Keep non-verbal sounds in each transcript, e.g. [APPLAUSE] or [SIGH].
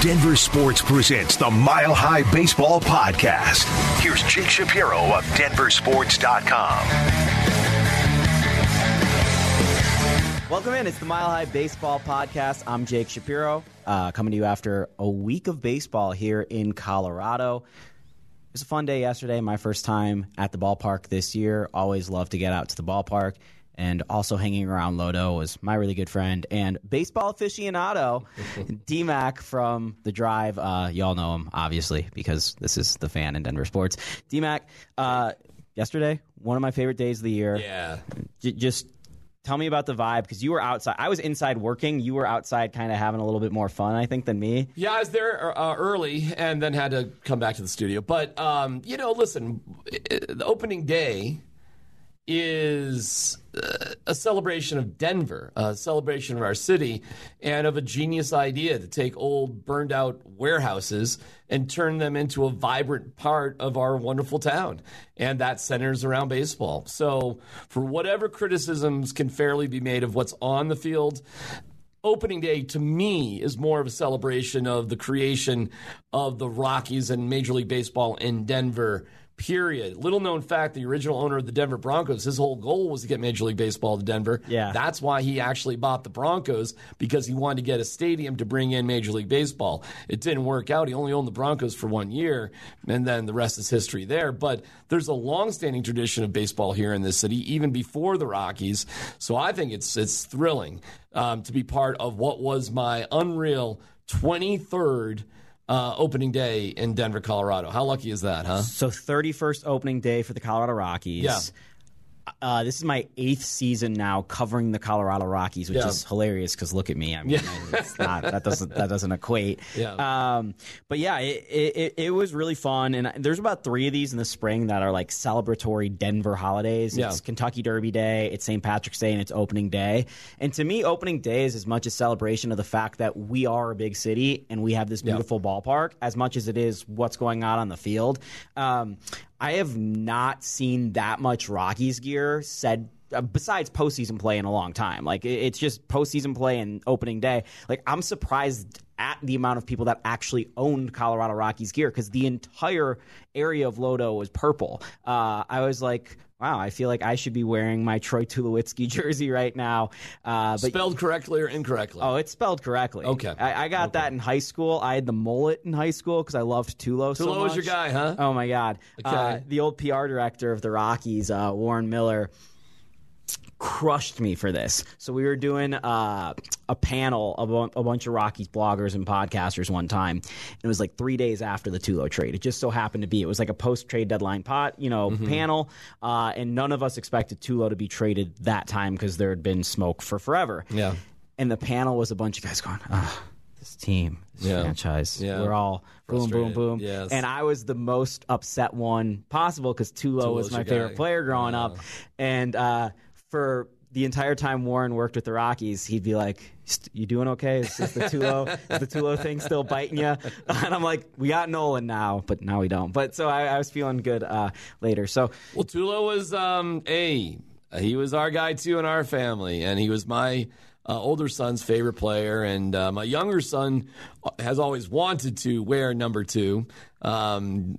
Denver Sports presents the Mile High Baseball Podcast. Here's Jake Shapiro of DenverSports.com. Welcome in. It's the Mile High Baseball Podcast. I'm Jake Shapiro, uh, coming to you after a week of baseball here in Colorado. It was a fun day yesterday. My first time at the ballpark this year. Always love to get out to the ballpark. And also hanging around Lodo was my really good friend and baseball aficionado, [LAUGHS] DMAC from The Drive. Uh, y'all know him, obviously, because this is the fan in Denver sports. DMAC, uh, yesterday, one of my favorite days of the year. Yeah. J- just tell me about the vibe because you were outside. I was inside working. You were outside, kind of having a little bit more fun, I think, than me. Yeah, I was there uh, early and then had to come back to the studio. But, um, you know, listen, the opening day is uh, a celebration of Denver, a celebration of our city, and of a genius idea to take old, burned out warehouses and turn them into a vibrant part of our wonderful town. And that centers around baseball. So, for whatever criticisms can fairly be made of what's on the field, opening day to me is more of a celebration of the creation of the Rockies and Major League Baseball in Denver. Period. Little known fact: the original owner of the Denver Broncos, his whole goal was to get Major League Baseball to Denver. Yeah, that's why he actually bought the Broncos because he wanted to get a stadium to bring in Major League Baseball. It didn't work out. He only owned the Broncos for one year, and then the rest is history there. But there's a long-standing tradition of baseball here in this city, even before the Rockies. So I think it's it's thrilling um, to be part of what was my unreal 23rd uh, opening day in Denver, Colorado. How lucky is that, huh? So 31st opening day for the Colorado Rockies. Yeah. Uh, this is my eighth season now covering the Colorado Rockies, which Yeah. is hilarious because look at me. I mean, Yeah. [LAUGHS] it's not that doesn't that doesn't equate. Yeah. Um, but yeah, it, it, it- was really fun, and there's about three of these in the spring that are like celebratory Denver holidays. Yeah. It's Kentucky Derby Day, it's St. Patrick's Day, and it's Opening Day. And to me, Opening Day is as much a celebration of the fact that we are a big city and we have this Yeah. beautiful ballpark as much as it is what's going on on the field. Um, I have not seen that much Rockies gear said. Uh, besides postseason play in a long time, like it- it's just postseason play and opening day. Like I'm surprised at the amount of people that actually owned Colorado Rockies gear because the entire area of Lodo was purple. Uh, I was like, wow, I feel like I should be wearing my Troy Tulowitzki [LAUGHS] jersey right now. Uh, but Spelled correctly or incorrectly? Oh, it's spelled correctly. Okay. I, I got that in high school. I had the mullet in high school because I loved Tulo so Tulo was your guy, huh? Oh my god. Okay. Uh, the old PR director of the Rockies, uh, Warren Miller, crushed me for this. So we were doing uh, a panel of a, a bunch of Rockies bloggers and podcasters one time. And It was like three days after the Tulo trade. It just so happened to be. It was like a post trade deadline pot, you know, Mm-hmm. panel, uh, and none of us expected Tulo to be traded that time because there had been smoke for forever. Yeah. And the panel was a bunch of guys going, ah. This team, this Yeah. franchise, Yeah. we're all boom, boom, boom. Yes. And I was the most upset one possible because Tulo was my favorite guy. player growing up. And uh, for the entire time Warren worked with the Rockies, he'd be like, "You doing okay? Is, is the Tulo is the Tulo thing still biting you?" [LAUGHS] And I'm like, "We got Nolan now, but now we don't." But so I, I was feeling good uh, later. So Well, Tulo was um, a he was our guy too in our family, and he was my uh, older son's favorite player, and uh, my younger son has always wanted to wear number two. Um,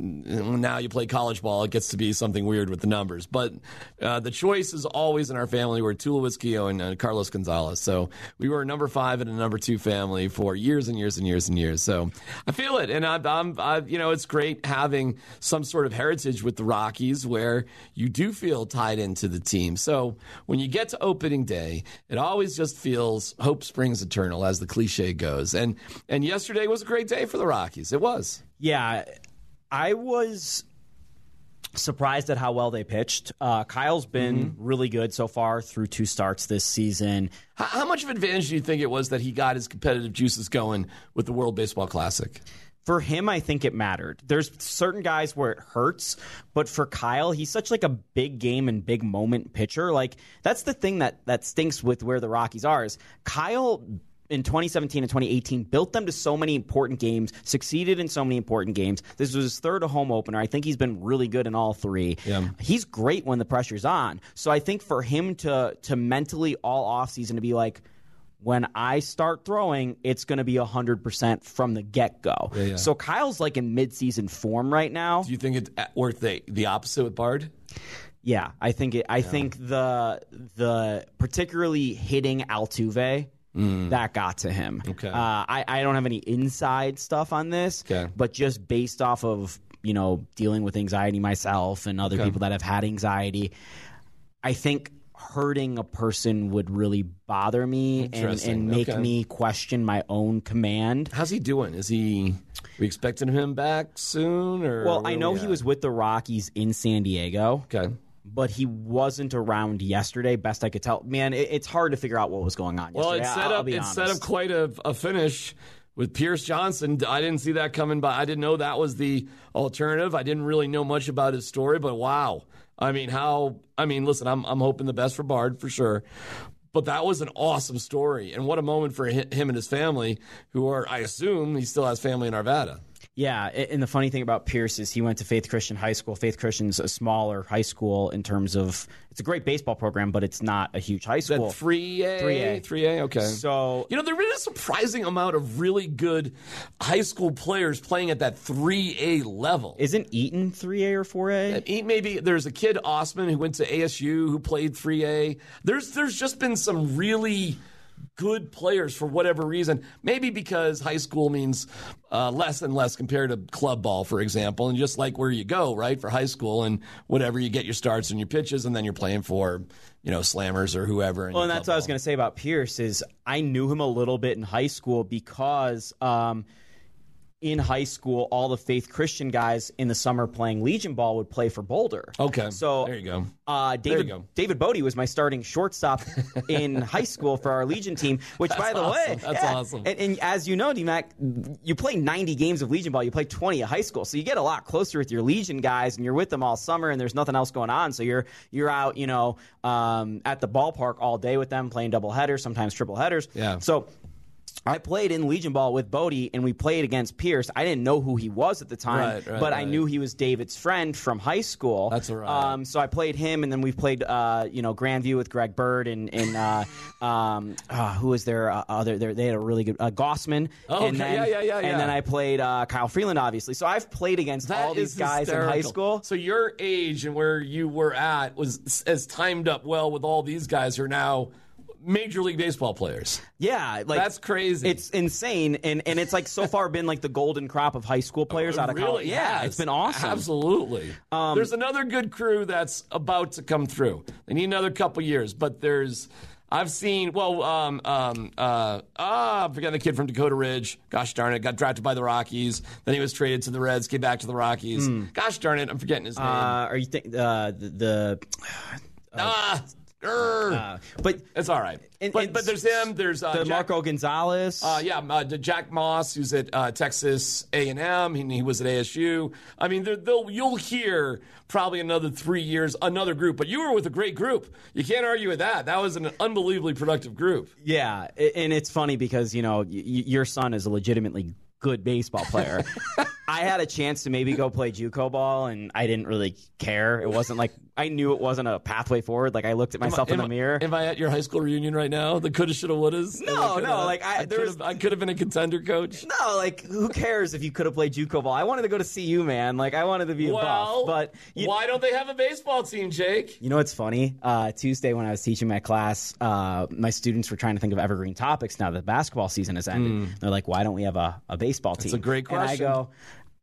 now you play college ball, it gets to be something weird with the numbers, but uh, the choice is always in our family were Tulowitzki and uh, Carlos Gonzalez. So we were a number five and a number two family for years and years and years and years. So I feel it, and I'm, I'm I, you know, it's great having some sort of heritage with the Rockies where you do feel tied into the team. So when you get to opening day, it always just feels hope springs eternal, as the cliche goes. And and yesterday was a great day for the Rockies. It was. Yeah, I was surprised at how well they pitched. Uh, Kyle's been really good so far through two starts this season. How, how much of an advantage do you think it was that he got his competitive juices going with the World Baseball Classic? For him, I think it mattered. There's certain guys where it hurts, but for Kyle, he's such like a big game and big moment pitcher. Like that's the thing that that stinks with where the Rockies are is Kyle in 2017 and 2018 built them to so many important games, succeeded in so many important games. This was his third home opener. I think he's been really good in all three. Yeah. He's great when the pressure's on. So I think for him to to mentally all offseason to be like when I start throwing, it's going to be 100% from the get go. yeah. So Kyle's like in midseason form right now. Do you think it's worth the the opposite with Bard? Yeah, I think it, I think the the particularly hitting Altuve that got to him. Mm. Okay. Uh, I I don't have any inside stuff on this, Okay. but just based off of you know dealing with anxiety myself and other people that have had anxiety, I think hurting a person would really bother me and, and make Okay. me question my own command. How's he doing? Is he? We expecting him back soon? Or Well, I know we he was with the Rockies in San Diego. okay. But he wasn't around yesterday. Best I could tell. Man, it, it's hard to figure out what was going on. Well, yesterday. it set I'll, I'll up it honest. set up quite a, a finish with Pierce Johnson. I didn't see that coming by. I didn't know that was the alternative. I didn't really know much about his story, but wow. I mean, how? I mean, listen, I'm I'm hoping the best for Bard for sure. But that was an awesome story, and what a moment for him and his family, who are, I assume, he still has family in Arvada. Yeah, and the funny thing about Pierce is he went to Faith Christian High School. Faith Christian's a smaller high school in terms of it's a great baseball program, but it's not a huge high school. three A? 3A. Three A. Okay. So You know, there is a surprising amount of really good high school players playing at that 3A level. isn't Eaton three A or four A? He- Maybe there's a kid Osman who went to ASU who played 3A. There's there's just been some really good players for whatever reason. Maybe because high school means uh, less and less compared to club ball, for example, and just like where you go, right, for high school and whatever you get your starts and your pitches, and then you're playing for you know slammers or whoever. Well, and that's what I was going to say about Pierce is I knew him a little bit in high school because um, in high school, all the Faith Christian guys in the summer playing Legion ball would play for Boulder. Okay, so there you go. Uh, David go. David Bodie was my starting shortstop in [LAUGHS] high school for our Legion team. Which, by the way. That's yeah, awesome. And, and as you know, DMAC, you play 90 games of Legion ball. You play 20 at high school, so you get a lot closer with your Legion guys, and you're with them all summer, and there's nothing else going on. So you're you're out, you know, um, at the ballpark all day with them, playing double headers, sometimes triple headers. Yeah. So. I played in Legion Ball with Bodie, and we played against Pierce. I didn't know who he was at the time, Right, right, but I knew he was David's friend from high school. That's all right. Um, so I played him, and then we played, uh, you know, Grandview with Greg Bird and, and uh, [LAUGHS] um, uh, who was their uh, other? Their, they had a really good uh, Gausman. Oh, and okay. then, Yeah, yeah, yeah, yeah. And then I played uh, Kyle Freeland, obviously. So I've played against That all these guys in high school. So your age and where you were at was as timed up well with all these guys who are now major league baseball players. Yeah, like That's crazy. It's insane, and and it's like so far been like the golden crop of high school players It out of really college. Yeah, has. it's been awesome. Absolutely. there's another good crew that's about to come through. They need another couple years, but there's. I've seen well, um, um, uh, ah, I'm forgetting the kid from Dakota Ridge. Gosh darn it, got drafted by the Rockies. Then he was traded to the Reds, came back to the Rockies. Gosh darn it, I'm forgetting his name. Uh, are you think uh, the, the ah, grr. Uh, but it's all right. and- but and but there's him. There's uh, the Jack- Marco Gonzalez? Uh, yeah, uh, Jack Moss, who's at uh, Texas A&M, he, he was at ASU. I mean, they'll, you'll hear probably another three years, another group. But you were with a great group. You can't argue with that. That was an unbelievably productive group. Yeah, and it's funny because you know y- your son is a legitimately good baseball player. [LAUGHS] I had a chance to maybe go play JUCO ball, and I didn't really care. It wasn't like I knew it wasn't a pathway forward. Like I looked at myself in am, the mirror. Am I at your high school reunion right now? The coulda, shoulda, wouldas. No, no, like, I- I there could was- have, I could have been a contender coach. no, like who cares if you could have played JUCO ball? I wanted to go to CU, man. Like I wanted to be a Well, buff, but you, why don't they have a baseball team, Jake? You know what's funny? Uh, Tuesday when I was teaching my class, uh, my students were trying to think of evergreen topics now that basketball season has ended. They're like, "Why don't we have a, a baseball team?" Hmm. a great And I go,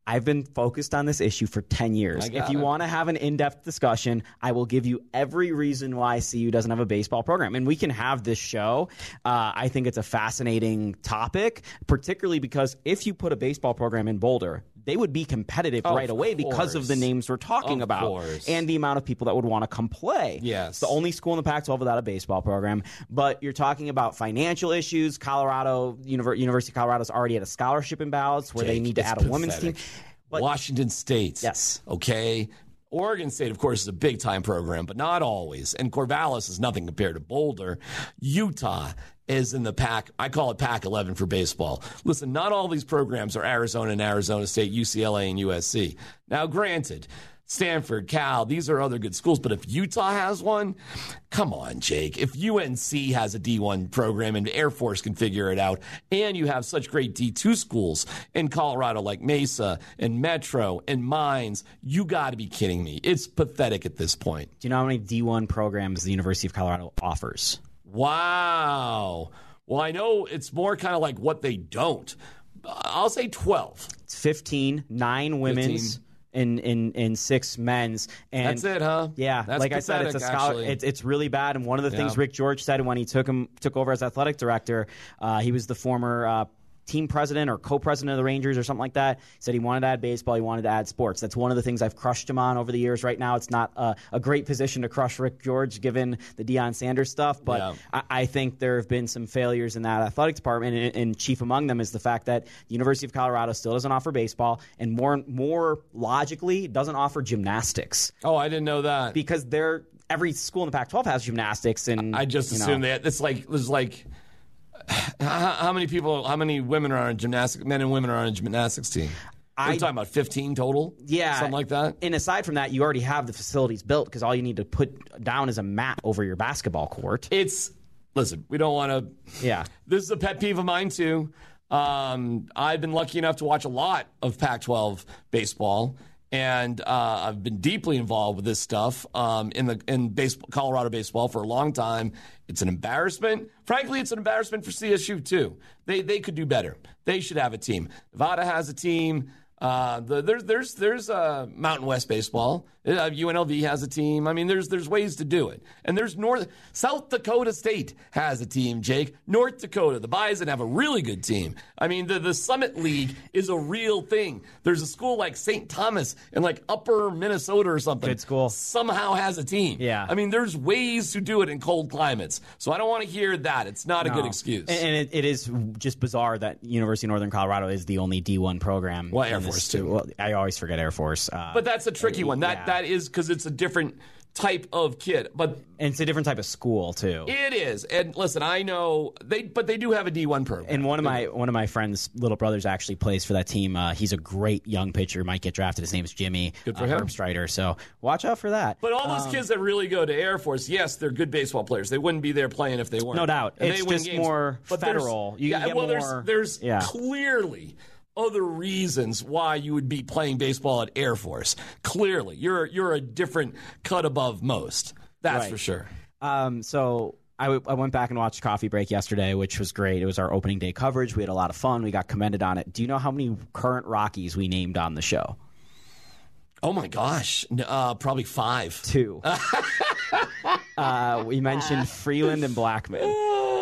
I've been focused on this issue for 10 years. If you want to have an in depth discussion, I will give you every reason why CU doesn't have a baseball program. And we can have this show. Uh, I think it's a fascinating topic, particularly because if you put a baseball program in Boulder, they would be competitive right away because of the names we're talking Of about course. and the amount of people that would want to come play. Yes. It's the only school in the Pac 12 without a baseball program. But you're talking about financial issues. Colorado, University of Colorado's already at a scholarship imbalance where they need to add a women's team. But- Washington State. Yes. Okay. Oregon State, of course, is a big time program, but not always. And Corvallis is nothing compared to Boulder. Utah is in the pack. I call it pack 11 for baseball. Listen, not all these programs are Arizona and Arizona State, UCLA and USC. Now, granted, Stanford, Cal, these are other good schools. But if Utah has one, come on, Jake. If UNC has a D1 program and Air Force can figure it out, and you have such great D2 schools in Colorado like Mesa and Metro and Mines, you got to be kidding me. It's pathetic at this point. Do you know how many D1 programs the University of Colorado offers? Wow. Well, I know it's more kind of like what they don't. I'll say 12. It's 15, nine women's. 15. In, in, in six men's and That's it, huh? Yeah, That's like I said, it's a pathetic, scholar. It's, it's really bad. And one of the things Rick George said when he took him took over as athletic director, uh, he was the former uh, team president or co-president of the Rangers or something like that. He said he wanted to add baseball, he wanted to add sports. That's one of the things I've crushed him on over the years. Right now, it's not a, a great position to crush Rick George given the Deion Sanders stuff, but Yeah. I, I think there have been some failures in that athletic department, and, and chief among them is the fact that the University of Colorado still doesn't offer baseball, and more more logically doesn't offer gymnastics Oh, I didn't know that. because they're every school in the Pac-12 has gymnastics, and I just you know, assumed that it's like there's like how, how many people, how many women are on gymnastics, men and women are on a gymnastics team? I- we talking about 15 total? Yeah, something like that. And aside from that, you already have the facilities built because all you need to put down is a mat over your basketball court. It's listen, we don't want to. Yeah. This is a pet peeve of mine too. Um, I've been lucky enough to watch a lot of Pac-12 baseball, and uh, I've been deeply involved with this stuff um, in the in baseball, Colorado baseball for a long time. It's an embarrassment. Frankly, it's an embarrassment for CSU too. They they could do better. They should have a team. Nevada has a team. Uh, the, there's there's there's uh, Mountain West baseball. Uh, UNLV has a team. I mean, there's there's ways to do it. And there's North South Dakota State has a team. Jake North Dakota, the Bison have a really good team. I mean, the the Summit League is a real thing. There's a school like St. Thomas in like Upper Minnesota or something. Good school. Somehow has a team. Yeah. I mean, there's ways to do it in cold climates. So I don't want to hear that. It's not a good excuse. And, and it, it is just bizarre that University of Northern Colorado is the only D1 program. Well, Air Force, too. Well, I always forget Air Force. Uh, but that's a tricky one. That yeah. that is because it's a different type of kid. But and it's a different type of school too. It is, and listen, I know they, but they do have a D one program. and one of my one of my friends' little brothers actually plays for that team. Uh, he's a great young pitcher. Might get drafted. His name is Jimmy. Good for uh, him. Strider. So watch out for that. but all Um, those kids that really go to Air Force, yes, they're good baseball players. They wouldn't be there playing if they weren't. No doubt. And It's they just games. more But federal. You yeah, well, more- there's there's yeah. clearly other reasons why you would be playing baseball at Air Force. Clearly, you're you're a different cut above most. That's Right. for sure. Um, so I, w- I went back and watched Coffee Break yesterday, which was great. It was our opening day coverage. We had a lot of fun. We got commended on it. Do you know how many current Rockies we named on the show? Oh my gosh, uh, probably five. Two. [LAUGHS] uh, we mentioned [LAUGHS] Freeland and Blackmon.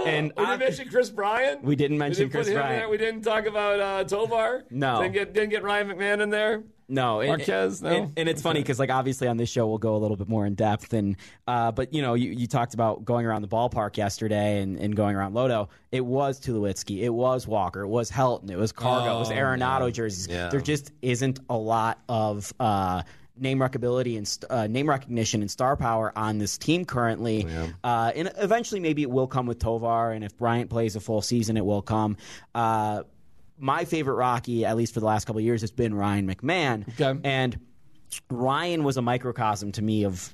And we didn't mention Chris Bryan. We didn't mention didn't Kris Bryant. We didn't talk about uh, Tovar. No. didn't get didn't get Ryan McMahon in there. No, and, Marquez, no? and, and it's funny because like obviously on this show we'll go a little bit more in depth, and uh, but you know you, you talked about going around the ballpark yesterday and, and going around Lodo. It was Tulowitzki, it was Walker, it was Helton, it was Cargo, it was Oh, Arenado yeah. jerseys. Yeah. There just isn't a lot of. Uh, Name recognability and uh, name recognition and star power on this team currently, uh, and eventually maybe it will come with Tovar. And if Bryant plays a full season, it will come. Uh, my favorite Rocky, at least for the last couple of years, has been Ryan McMahon. Okay. And Ryan was a microcosm to me of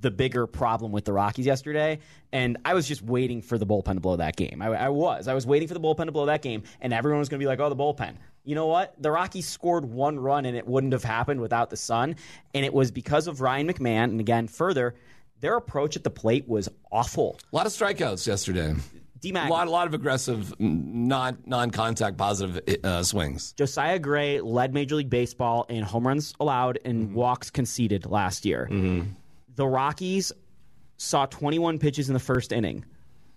the bigger problem with the Rockies yesterday. And I was just waiting for the bullpen to blow that game. I, I was. I was waiting for the bullpen to blow that game, and everyone was going to be like, oh, the bullpen. You know what? The Rockies scored one run, and it wouldn't have happened without the sun. And it was because of Ryan McMahon. And again, further, their approach at the plate was awful. A lot of strikeouts yesterday. D-Mac. A lot, a lot of aggressive, non non contact positive uh, swings. Josiah Gray led Major League Baseball in home runs allowed and walks conceded last year. The Rockies saw 21 pitches in the first inning.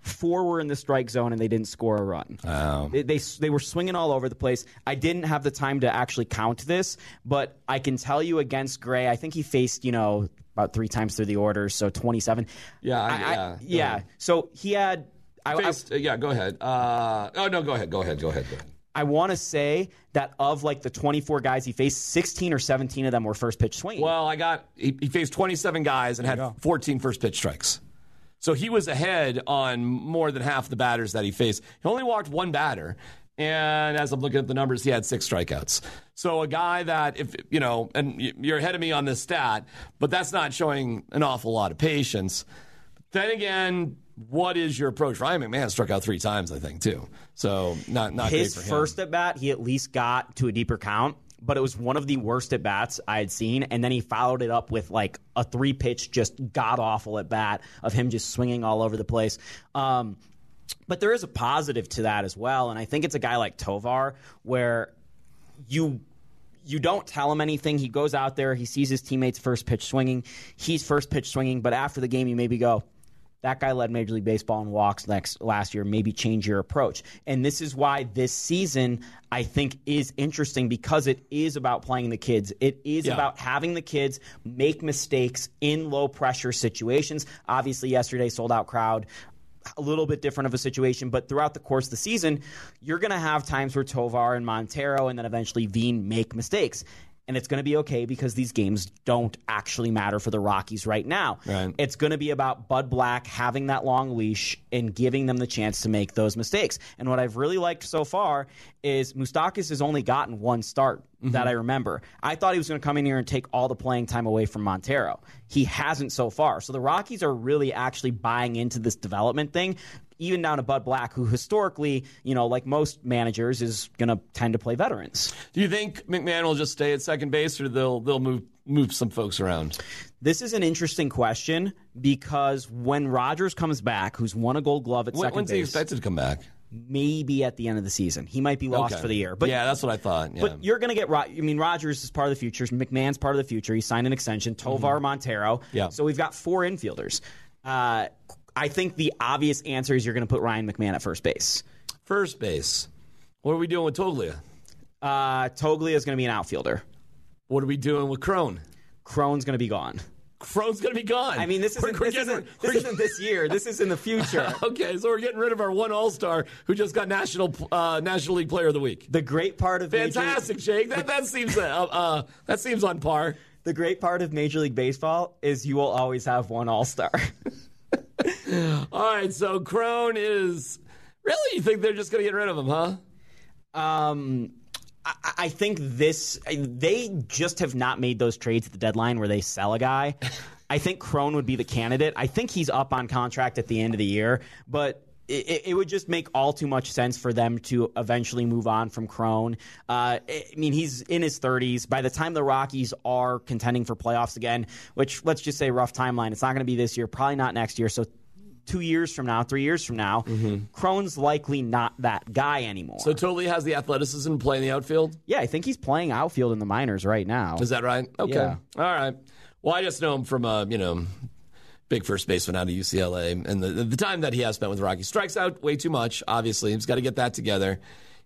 Four were in the strike zone and they didn't score a run. Wow. They, they they were swinging all over the place. I didn't have the time to actually count this, but I can tell you against Gray, I think he faced you know about three times through the orders, so 27. Yeah, I- I- I- yeah, yeah. So he had. I, I, Faced- uh, yeah, go ahead. Uh, oh no, go ahead. Go ahead. Go ahead. Go ahead. I want to say that of like the 24 guys he faced, 16 or 17 of them were first pitch swinging. Well, I got he, he faced 27 guys and had 14 first pitch strikes. So he was ahead on more than half the batters that he faced. He only walked one batter, And as I'm looking at the numbers, he had six strikeouts. So a guy that, if you know, and you're ahead of me on this stat, but that's not showing an awful lot of patience. Then again, what is your approach? Ryan McMahon struck out three times, I think, too. So not not his great for him. first at bat. He at least got to a deeper count, but it was one of the worst at bats I had seen. And then he followed it up with like a three pitch, just god awful at bat of him just swinging all over the place. Um, but there is a positive to that as well, and I think it's a guy like Tovar where you you don't tell him anything. He goes out there, he sees his teammates first pitch swinging, he's first pitch swinging, but after the game, you maybe go, that guy led Major League Baseball in walks next last year. Maybe change your approach. And this is why this season I think is interesting because it is about playing the kids. It is Yeah. about having the kids make mistakes in low pressure situations. Obviously, yesterday sold out crowd. A little bit different of a situation, but throughout the course of the season, you're going to have times where Tovar and Montero and then eventually Veen make mistakes. And it's going to be okay because these games don't actually matter for the Rockies right now. Right. It's going to be about Bud Black having that long leash and giving them the chance to make those mistakes. And what I've really liked so far is Moustakas has only gotten one start mm-hmm. that I remember. I thought he was going to come in here and take all the playing time away from Montero. He hasn't so far. So the Rockies are really actually buying into this development thing. Even down to Bud Black, who historically, you know, like most managers, is going to tend to play veterans. Do you think McMahon will just stay at second base, or they'll they'll move move some folks around? This is an interesting question because when Rodgers comes back, who's won a Gold Glove at When, second when's he base, expected to come back? maybe at the end of the season, he might be lost Okay. for the year. But yeah, that's what I thought. Yeah. But you're going to get. I mean, Rodgers is part of the future. McMahon's part of the future. He signed an extension. Tovar, Montero. Mm-hmm. Yeah. So we've got four infielders. Uh, I think the obvious answer is you're going to put Ryan McMahon at first base. First base. What are we doing with Toglia? Uh, Toglia is going to be an outfielder. What are we doing with Cron? Cron's going to be gone. Cron's going to be gone. I mean, this isn't, we're this, getting- isn't, this isn't this year. This is in the future. [LAUGHS] Okay, so we're getting rid of our one All Star who just got National uh, National League Player of the Week. The great part of Major- Fantastic, Jake. That that seems uh, uh, that seems on par. the great part of Major League Baseball is you will always have one All Star. [LAUGHS] [LAUGHS] All right, so Cron is really. You think they're just going to get rid of him, huh? Um, I, I think this they just have not made those trades at the deadline where they sell a guy. [LAUGHS] I think Cron would be the candidate. I think he's up on contract at the end of the year, but. It, it would just make all too much sense for them to eventually move on from Cron. Uh, I mean, he's in his 30s. By the time the Rockies are contending for playoffs again, which let's just say rough timeline, it's not going to be this year, probably not next year. So two years from now, three years from now, Cron's likely not that guy anymore. So Toglia has the athleticism to play in the outfield. Yeah, I think he's playing outfield in the minors right now. Is that right? Okay. Yeah. All right. Well, I just know him from uh, you know, big first baseman out of UCLA, and the the time that he has spent with Rocky strikes out way too much. Obviously, he's got to get that together.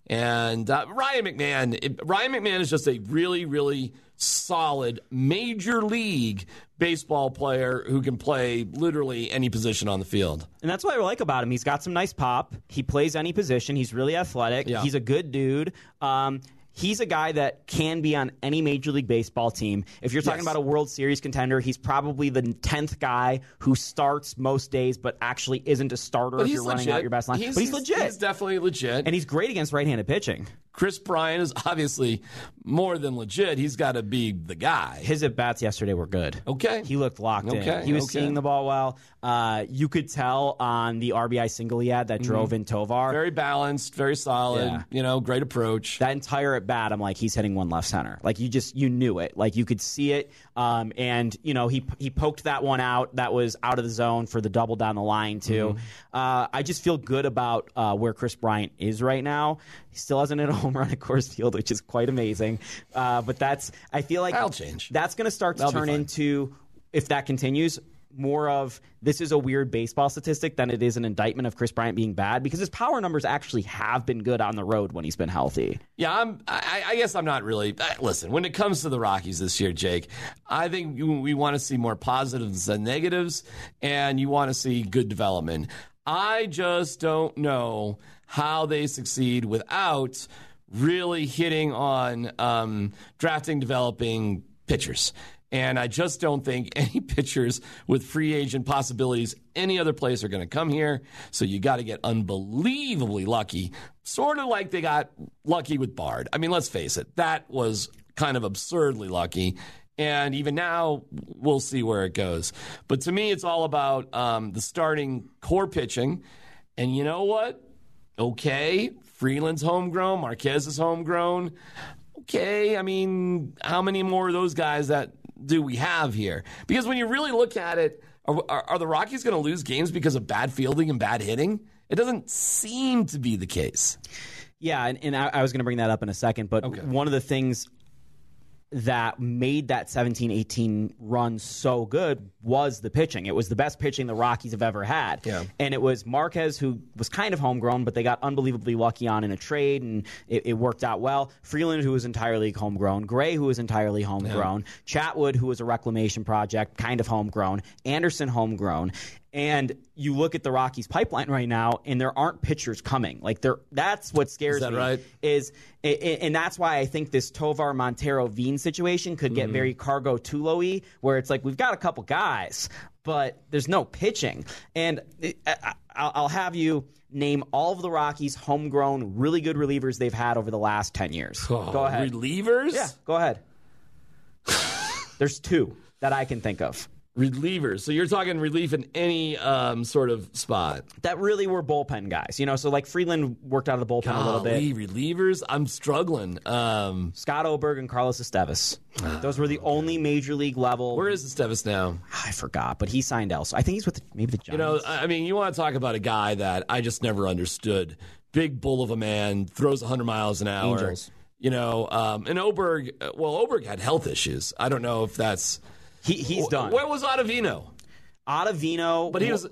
And uh, Ryan McMahon, it, Ryan McMahon is just a really, really solid major league baseball player who can play literally any position on the field. And that's what I like about him. He's got some nice pop. He plays any position. He's really athletic. Yeah. He's a good dude. Um, he's a guy that can be on any Major League Baseball team. If you're talking Yes. about a World Series contender, he's probably the 10th guy who starts most days but actually isn't a starter But if you're running out your best line. but he's, legit. He's definitely legit. and he's great against right handed pitching. Kris Bryant is obviously more than legit. He's got to be the guy. His at bats yesterday were good. Okay. He looked locked Okay, in. He was okay. seeing the ball well. Uh, you could tell on the RBI single he had that drove in Tovar. Mm-hmm. Very balanced, very solid. Yeah. You know, great approach. that entire at bat, I'm like, he's hitting one left center. Like you just you knew it. Like you could see it. Um, and you know he he poked that one out. That was out of the zone for the double down the line too. Mm-hmm. Uh, I just feel good about uh, where Kris Bryant is right now. He still hasn't hit a home run at Coors Field, which is quite amazing. Uh, but that's I feel like That'll change. That's going to start to That'll turn into if that continues. More of this is a weird baseball statistic than it is an indictment of Kris Bryant being bad because his power numbers actually have been good on the road when he's been healthy. Yeah, I'm. I, I guess I'm not really. Listen, when it comes to the Rockies this year, Jake, I think we want to see more positives than negatives, and you want to see good development. I just don't know how they succeed without really hitting on um, drafting, developing pitchers. And I just don't think [LAUGHS] any pitchers with free agent possibilities any other place are going to come here. So you got to get unbelievably lucky. sort of like they got lucky with Bard. I mean, let's face it, that was kind of absurdly lucky. And even now, we'll see where it goes. But to me, it's all about um, the starting core pitching. And you know what? Okay, Freeland's homegrown, Marquez is homegrown. Okay, I mean, how many more of those guys that do we have here? Because when you really look at it, are, are, are the Rockies going to lose games because of bad fielding and bad hitting? It doesn't seem to be the case. Yeah, and, and I, I was going to bring that up in a second, but Okay. one of the things that made that 17 18 run so good was the pitching. It was the best pitching the Rockies have ever had. Yeah. And it was Marquez, who was kind of homegrown, but they got unbelievably lucky on in a trade, and it, it worked out well. Freeland, who was entirely homegrown. Gray, who was entirely homegrown. Chatwood, who was a reclamation project, kind of homegrown. Anderson, homegrown. And you look at the Rockies pipeline right now, and there aren't pitchers coming. Like there, that's what scares that me. right? Is and that's why I think this Tovar Montero Veen situation could Mm-hmm. get very cargo tulo where it's like we've got a couple guys, but there's no pitching. And I- I'll I'll have you name all of the Rockies' homegrown, really good relievers they've had over the last ten years. go ahead. Relievers? Yeah, go ahead. [SIGHS] There's two that I can think of. Relievers. So you're talking relief in any um, sort of spot. That really were bullpen guys, you know. So like Freeland worked out of the bullpen a little bit. Relievers. I'm struggling. Um, Scott Oberg and Carlos Estevez. Those were the only major league level. where is Estevez now? I forgot, but he signed elsewhere. I think he's with the, maybe the Giants. You know, I I mean, you want to talk about a guy that I just never understood. Big bull of a man, throws 100 miles an hour. Angels. You know, um, and Oberg, uh, well, Oberg had health issues. I don't know if that's. He, he's done. Where was Ottavino? Ottavino, But he was.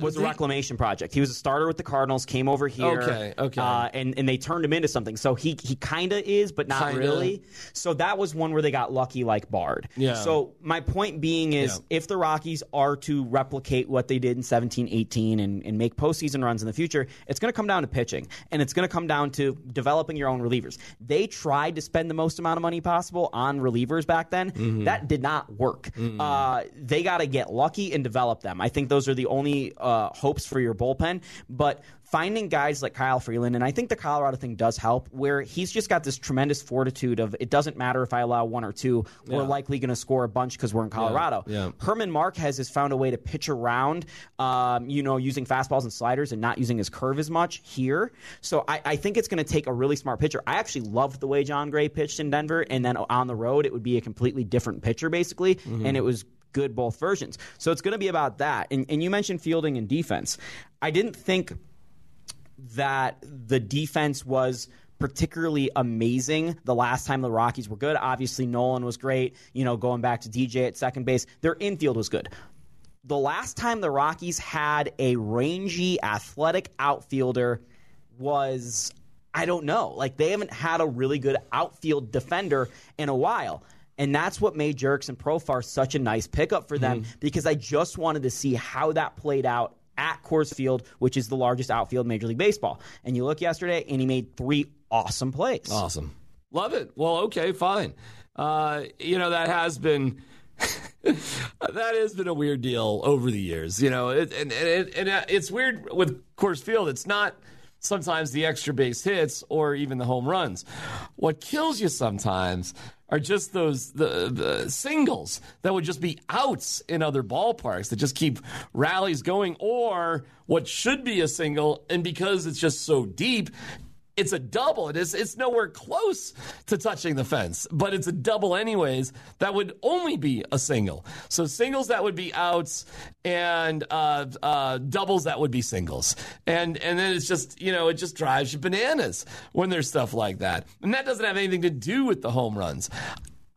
was a reclamation project. He was a starter with the Cardinals, came over here, Okay, okay. uh, and and they turned him into something. So he he kind of is, but not Kinda. really. So that was one where they got lucky, like Bard. Yeah. So my point being is, Yeah. if the Rockies are to replicate what they did in 17, 18 and, and make postseason runs in the future, it's going to come down to pitching, and it's going to come down to developing your own relievers. They tried to spend the most amount of money possible on relievers back then. Mm-hmm. That did not work. Uh, they got to get lucky and develop them. I think those are the only uh, hopes for your bullpen. But finding guys like Kyle Freeland, and I think the Colorado thing does help, where he's just got this tremendous fortitude of it doesn't matter if I allow one or two, we're likely going to score a bunch because we're in Colorado. yeah. Herman Marquez has found a way to pitch around, um, you know, using fastballs and sliders and not using his curve as much here. So I, I think it's going to take a really smart pitcher. I actually loved the way Jon Gray pitched in Denver, and then on the road it would be a completely different pitcher basically, and it was good both versions. So it's going to be about that. And, and you mentioned fielding and defense. I didn't think that the defense was particularly amazing the last time the Rockies were good. Obviously, Nolan was great. You know, going back to DJ at second base, their infield was good. The last time the Rockies had a rangy, athletic outfielder was, I don't know. Like, they haven't had a really good outfield defender in a while. And that's what made Jurickson Profar such a nice pickup for them because I just wanted to see how that played out at Coors Field, which is the largest outfield in Major League Baseball. And you look yesterday, and he made three awesome plays. Awesome. Love it. Well, okay, fine. Uh, you know, that has been. [LAUGHS] that has been a weird deal over the years, you know, it, and and, it, and uh, it's weird with Coors Field. It's not sometimes the extra base hits or even the home runs. What kills you sometimes are just those the, the singles that would just be outs in other ballparks that just keep rallies going, or what should be a single, and because it's just so deep, it's a double. It is. It's nowhere close to touching the fence, but it's a double anyways. That would only be a single. So singles that would be outs, and uh, uh, doubles that would be singles. And and then it's just you know it just drives you bananas when there's stuff like that. And that doesn't have anything to do with the home runs.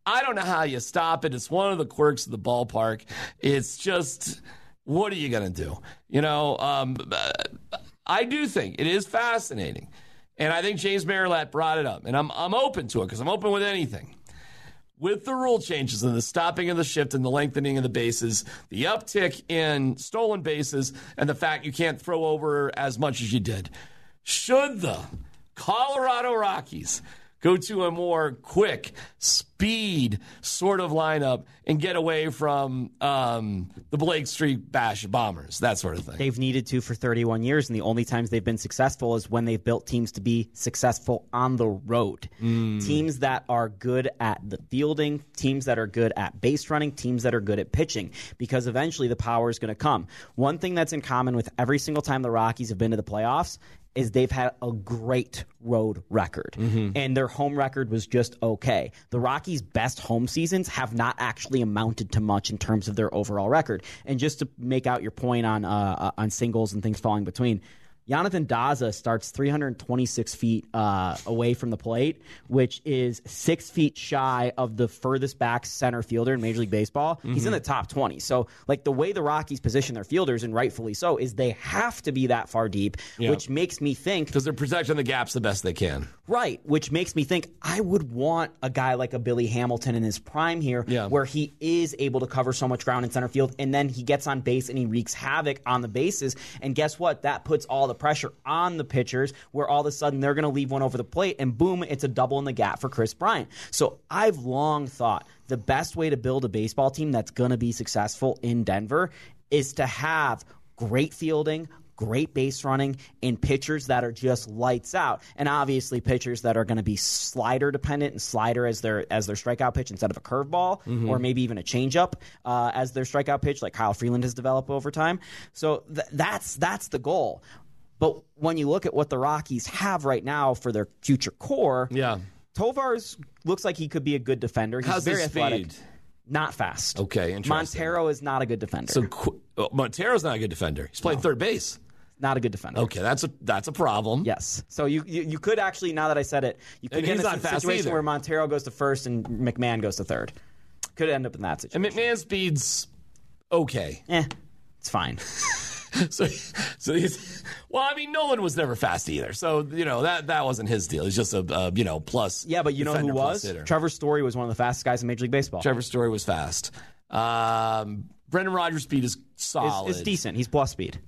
I don't know how you stop it. It's one of the quirks of the ballpark. It's just what are you going to do? You know, um, I do think it is fascinating. And I think James Marilat brought it up. And I'm, I'm open to it because I'm open with anything. With the rule changes and the stopping of the shift and the lengthening of the bases, the uptick in stolen bases, and the fact you can't throw over as much as you did, should the Colorado Rockies go to a more quick speed sort of lineup and get away from um, the Blake Street Bash bombers, that sort of thing. They've needed to for 31 years, and the only times they've been successful is when they've built teams to be successful on the road. Teams that are good at the fielding, teams that are good at base running, teams that are good at pitching, because eventually the power is going to come. One thing that's in common with every single time the Rockies have been to the playoffs is they've had a great road record and their home record was just okay. The Rockies' best home seasons have not actually amounted to much in terms of their overall record. And just to make out your point on uh, uh, on singles and things falling between, Yonathan Daza starts 326 feet uh, away from the plate, which is six feet shy of the furthest back center fielder in Major League Baseball. He's in the top 20. So, like the way the Rockies position their fielders, and rightfully so, is they have to be that far deep, which makes me think Because they're protecting the gaps the best they can. Right, which makes me think I would want a guy like a Billy Hamilton in his prime here, Yeah. where he is able to cover so much ground in center field, and then he gets on base and he wreaks havoc on the bases. And guess what? That puts all the pressure on the pitchers, where all of a sudden they're going to leave one over the plate, and boom, it's a double in the gap for Kris Bryant. So I've long thought the best way to build a baseball team that's going to be successful in Denver is to have great fielding, great base running and pitchers that are just lights out. And obviously pitchers that are going to be slider dependent and slider as their as their strikeout pitch instead of a curveball or maybe even a changeup uh, as their strikeout pitch like Kyle Freeland has developed over time. So th- that's that's the goal but when you look at what the Rockies have right now for their future core Yeah. Tovar's looks like he could be a good defender he's How's very his athletic speed? not fast Okay, interesting. Montero is not a good defender So qu- oh, Montero's not a good defender. He's playing third base. not a good defender Okay, that's a that's a problem. Yes. So you, you you could actually now that I said it, you could And get in a situation where Montero goes to first and McMahon goes to third. Could end up in that situation. And McMahon speed's okay. eh, it's fine. [LAUGHS] [LAUGHS] So, so he's well. I mean, Nolan was never fast either. So you know that that wasn't his deal. He's just a, a you know plus. Yeah, but you know who was? Trevor Story was one of the fastest guys in Major League Baseball. Trevor Story was fast. Um, Brendan Rodgers' speed is It's, solid. it's decent. He's plus speed.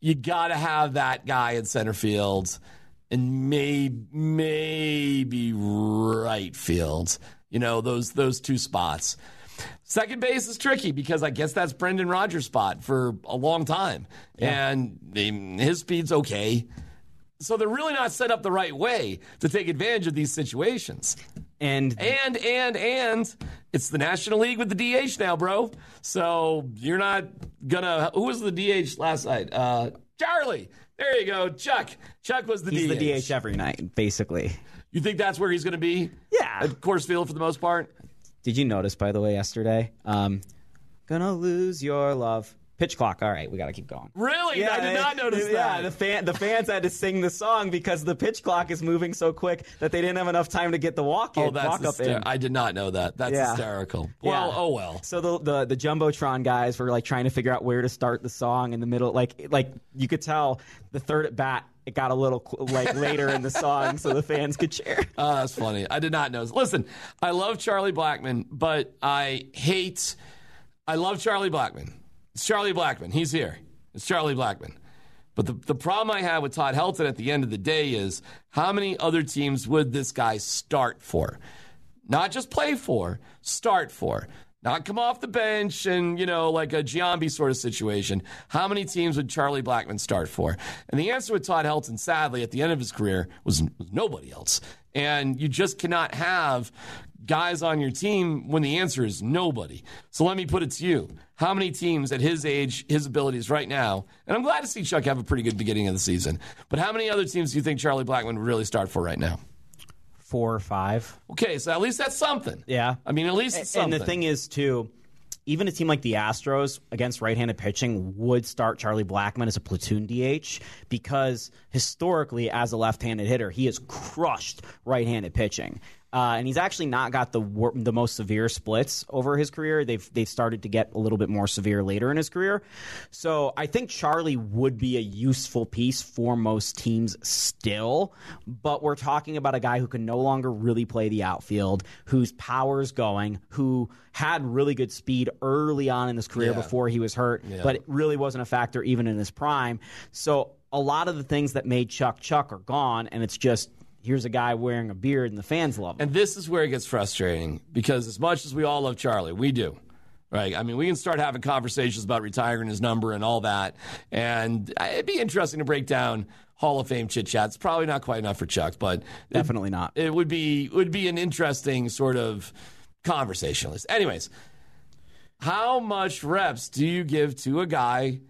You got to have that guy in center field, and maybe maybe right field. You know those those two spots. Second base is tricky because I guess that's Brendan Rodgers' spot for a long time, and um, his speed's okay. So they're really not set up the right way to take advantage of these situations. And And and and it's the National League with the DH now, bro. So you're not gonna. Who was the DH last night? Uh, Charlie. There you go, Chuck. Chuck was the he's DH. the DH every night, basically. You think that's where he's going to be? Yeah. at Coors Field for the most part. Did you notice, by the way, yesterday? Um, gonna lose your love. Pitch clock. All right, we got to keep going. Really? Yeah, I did not notice yeah, that. the fan the fans had to sing the song because the pitch clock is moving so quick that they didn't have enough time to get the walk in, oh, that's walk up hyster- in. I did not know that. That's Yeah. hysterical. Yeah. Well, oh well. So the, the the jumbotron guys were like trying to figure out where to start the song in the middle. Like like you could tell the third at bat it got a little like later in the song so the fans could cheer. Oh, [LAUGHS] that's funny. I did not know. Listen, I love Charlie Blackmon, but I hate. I love Charlie Blackmon. It's Charlie Blackmon. He's here. It's Charlie Blackmon. But the, the problem I have with Todd Helton at the end of the day is how many other teams would this guy start for? Not just play for, start for. Not come off the bench and, you know, like a Giambi sort of situation. How many teams would Charlie Blackmon start for? And the answer with Todd Helton, sadly, at the end of his career, was, was nobody else. And you just cannot have guys on your team when the answer is nobody. So let me put it to you. How many teams at his age, his abilities right now, and I'm glad to see Chuck have a pretty good beginning of the season, but how many other teams do you think Charlie Blackmon would really start for right now? Four or five. Okay, so at least that's something. Yeah. I mean, at least it's something. And the thing is, too, even a team like the Astros against right-handed pitching would start Charlie Blackmon as a platoon DH because historically, as a left-handed hitter, he has crushed right-handed pitching. Uh, and he's actually not got the wor- the most severe splits over his career. They've they've started to get a little bit more severe later in his career. So I think Charlie would be a useful piece for most teams still. But we're talking about a guy who can no longer really play the outfield, whose power's going, who had really good speed early on in his career Yeah. before he was hurt, but it really wasn't a factor even in his prime. So a lot of the things that made Chuck Chuck are gone, and it's just here's a guy wearing a beard and the fans love him. And this is where it gets frustrating because as much as we all love Charlie, we do. Right. I mean, we can start having conversations about retiring his number and all that. And it'd be interesting to break down Hall of Fame chit chats. Probably not quite enough for Chuck, but Definitely it, not. It would be would be an interesting sort of conversationalist. Anyways, how much reps do you give to a guy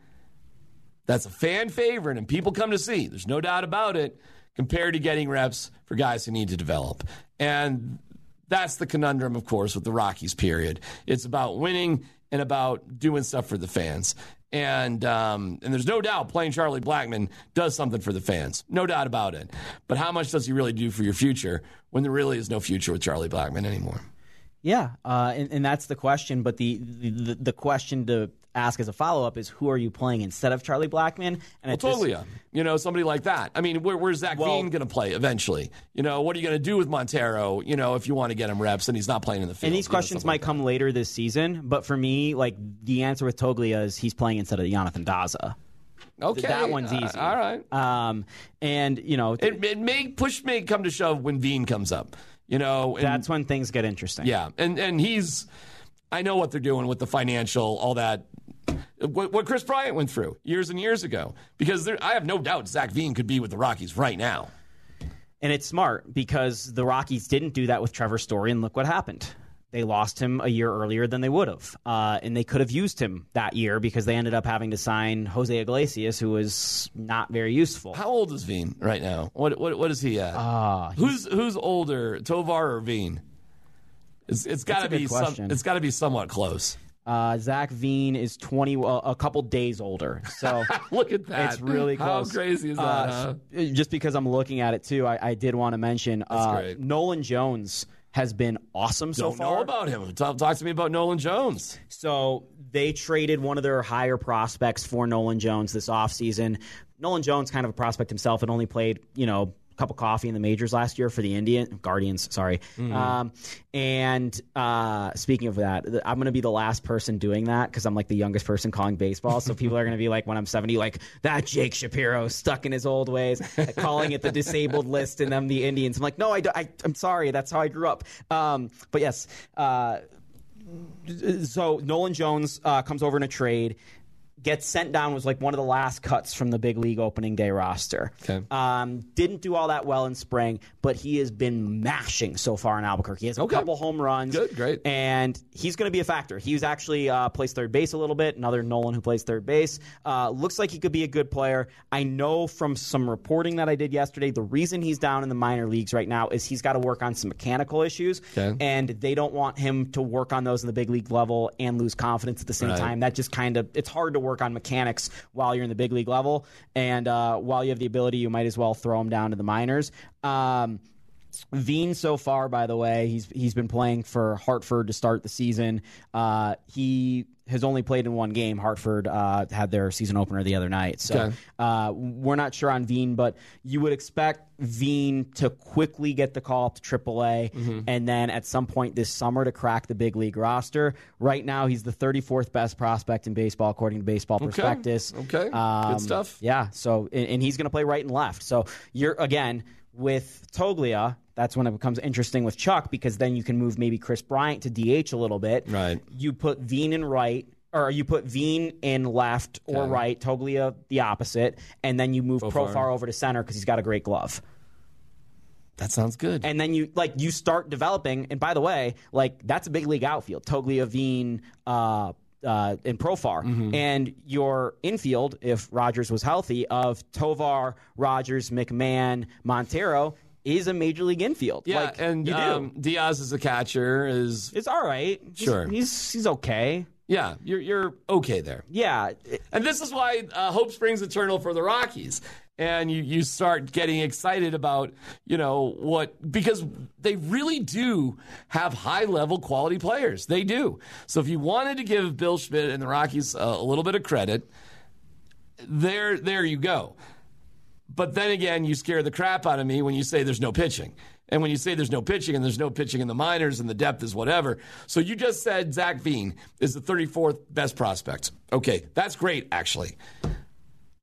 that's a fan favorite and people come to see? There's no doubt about it. Compared to getting reps for guys who need to develop, and that's the conundrum, of course, with the Rockies. Period. It's about winning and about doing stuff for the fans. And um, and there's no doubt playing Charlie Blackmon does something for the fans, no doubt about it. But how much does he really do for your future when there really is no future with Charlie Blackmon anymore? Yeah, uh, and, and that's the question. But the, the the question to ask as a follow up is who are you playing instead of Charlie Blackmon? And well, Toglia, you know, somebody like that. I mean, where, where's Zach well, Veen going to play eventually? You know, what are you going to do with Montero? You know, if you want to get him reps and he's not playing in the field. And these questions might like come later this season, but for me, like the answer with Toglia is he's playing instead of Yonathan Daza. Okay, that one's easy. Uh, all right. Um, and you know, it, it may push may come to shove when Veen comes up. You know, and, that's when things get interesting. Yeah, and and he's. I know what they're doing with the financial, all that what, what Kris Bryant went through years and years ago. Because there, I have no doubt Zach Veen could be with the Rockies right now. And it's smart because the Rockies didn't do that with Trevor Story, and look what happened. They lost him a year earlier than they would have. Uh, and they could have used him that year because they ended up having to sign Jose Iglesias, who was not very useful. How old is Veen right now? What what, what is he at? Uh, who's who's older, Tovar or Veen? It's, it's got to be some, it's got to be somewhat close. Uh, Zach Veen is 20, uh, a couple days older. So [LAUGHS] look at that. It's really close. How crazy is that? Uh, huh? Just because I'm looking at it too, I, I did want to mention uh, Nolan Jones has been awesome so Don't far. know about him. Talk, talk, to me about Nolan Jones. So they traded one of their higher prospects for Nolan Jones this offseason. Nolan Jones, kind of a prospect himself, had only played, you know, cup of coffee in the majors last year for the Indian Guardians. Sorry. Mm-hmm. Um, and uh, speaking of that, I'm going to be the last person doing that because I'm like the youngest person calling baseball. So people are going to be like, when I'm 70, like that Jake Shapiro stuck in his old ways, calling it the disabled list and them the Indians. I'm like, no, I, I am sorry, that's how I grew up. Um, but yes. Uh, so Nolan Jones uh, comes over in a trade gets sent down was like one of the last cuts from the big league opening day roster. Okay. Um, didn't do all that well in spring, but he has been mashing so far in Albuquerque. He has a couple home runs. Good, great. And he's going to be a factor. He's actually uh, plays third base a little bit. Another Nolan who plays third base. Uh, looks like he could be a good player. I know from some reporting that I did yesterday, the reason he's down in the minor leagues right now is he's got to work on some mechanical issues, okay. and they don't want him to work on those in the big league level and lose confidence at the same right. time. That just kind of it's hard to work work on mechanics while you're in the big league level. And uh, while you have the ability, you might as well throw them down to the minors. Um, Veen so far, by the way, he's he's been playing for Hartford to start the season. Uh, he has only played in one game. Hartford uh, had their season opener the other night, so okay. uh, we're not sure on Veen, but you would expect Veen to quickly get the call up to AAA, mm-hmm. and then at some point this summer to crack the big league roster. Right now, he's the 34th best prospect in baseball according to Baseball okay. Prospectus. Okay, um, good stuff. Yeah, so and, and he's going to play right and left. So you're again with Toglia, that's when it becomes interesting with Chuck because then you can move maybe Kris Bryant to DH a little bit. Right. You put Veen in right, or you put Veen in left or okay. right, Toglia the opposite, and then you move Profar, Profar over to center because he's got a great glove. That sounds good. And then you like you start developing. And by the way, like that's a big league outfield. Toglia, Veen, uh, uh, in Profar, mm-hmm. and your infield, if Rodgers was healthy, of Tovar, Rodgers, McMahon, Montero is a major league infield. Yeah, like, and you do. Um, Diaz as a catcher is it's all right. Sure, he's he's, he's okay. Yeah, you're you're okay there. Yeah, and this is why uh, hope springs eternal for the Rockies and you, you start getting excited about, you know, what, because they really do have high level quality players. They do. So if you wanted to give Bill Schmidt and the Rockies a, a little bit of credit, there, there you go. But then again, you scare the crap out of me when you say there's no pitching. And when you say there's no pitching and there's no pitching in the minors and the depth is whatever. So you just said Zach Veen is the 34th best prospect. Okay, that's great, actually.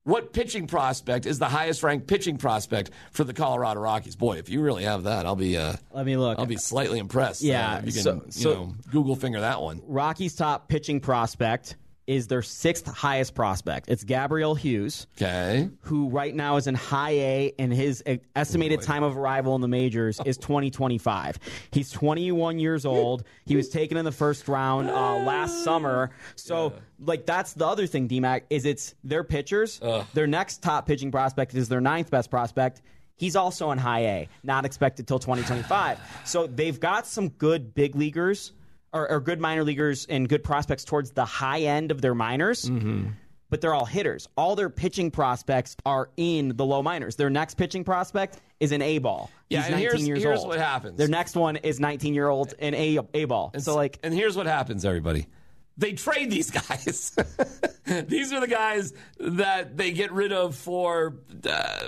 what pitching prospect is the highest ranked pitching prospect for the Colorado Rockies? Boy, if you really have that, I'll be uh, Let me look. I'll be slightly impressed. Yeah, uh, you can so- so- you know Google finger that one. Rockies' top pitching prospect is their sixth highest prospect. It's Gabriel Hughes. Okay, who right now is in high A and his estimated time of arrival in the majors is 2025. He's 21 years old. He was taken in the first round uh, last summer. So, like, that's the other thing, DMAC, is it's their pitchers. Their next top pitching prospect is their ninth best prospect. He's also in high A, not expected till 2025. So they've got some good big leaguers or, or good minor leaguers and good prospects towards the high end of their minors Mm-hmm. but they're all hitters. All their pitching prospects are in the low minors. Their next pitching prospect is an A ball. Yeah, He's and 19 here's- years here's old. what happens. Their next one is 19 year old and A A ball. So like, and here's what happens, everybody. They trade these guys. [LAUGHS] these are the guys that they get rid of for uh,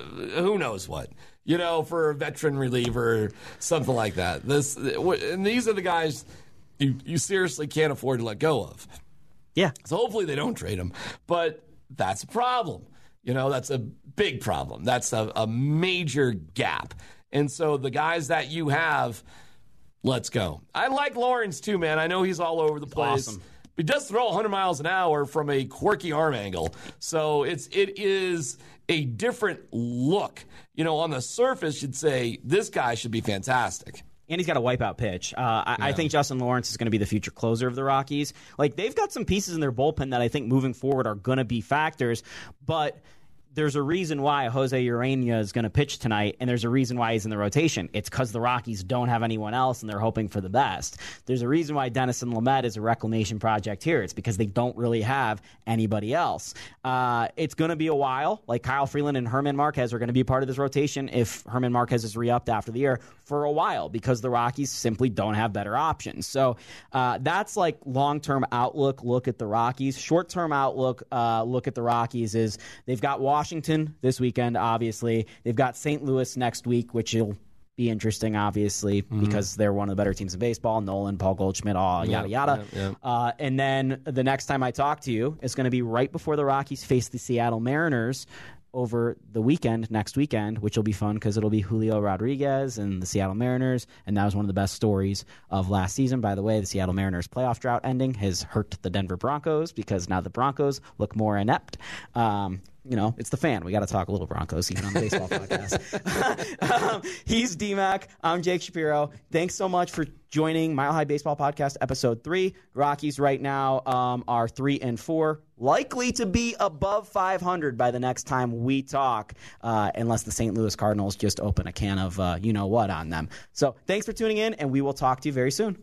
who knows what. You know, for a veteran reliever, or something like that. This and these are the guys you, you seriously can't afford to let go of. yeah, So hopefully they don't trade him. But that's a problem. You know, that's a big problem. That's a, a major gap. And so the guys that you have, let's go. I like Lawrence too, man. I know he's all over the place. awesome. He does throw 100 miles an hour from a quirky arm angle. So it's it is a different look. You know, on the surface, you'd say this guy should be fantastic. And he's got a wipeout pitch. Uh, I, I think Justin Lawrence is going to be the future closer of the Rockies. Like they've got some pieces in their bullpen that I think moving forward are going to be factors, but. There's a reason why Jose Urena is going to pitch tonight, and there's a reason why he's in the rotation. It's because the Rockies don't have anyone else, and they're hoping for the best. There's a reason why Dinelson Lamet is a reclamation project here. It's because they don't really have anybody else. Uh, it's going to be a while. Like Kyle Freeland and German Marquez are going to be part of this rotation if German Marquez is re-upped after the year for a while because the Rockies simply don't have better options. So uh, that's like long-term outlook. Look at the Rockies. Short-term outlook. Uh, look at the Rockies is they've got Washington this weekend. Obviously, they've got St. Louis next week, which will be interesting, obviously, because they're one of the better teams in baseball. Nolan, Paul Goldschmidt, all yada yada. yeah, yeah. Uh, and then the next time I talk to you is going to be right before the Rockies face the Seattle Mariners over the weekend, next weekend, which will be fun because it'll be Julio Rodriguez and the Seattle Mariners. And that was one of the best stories of last season. By the way, the Seattle Mariners playoff drought ending has hurt the Denver Broncos because now the Broncos look more inept. Um, you know, it's the fan. We got to talk a little Broncos even on the baseball [LAUGHS] podcast. [LAUGHS] um, he's DMAC. I'm Jake Shapiro. Thanks so much for joining Mile High Baseball Podcast, episode three. Rockies right now um, are three and four, likely to be above 500 by the next time we talk, uh, unless the St. Louis Cardinals just open a can of uh, you know what on them. So thanks for tuning in, and we will talk to you very soon.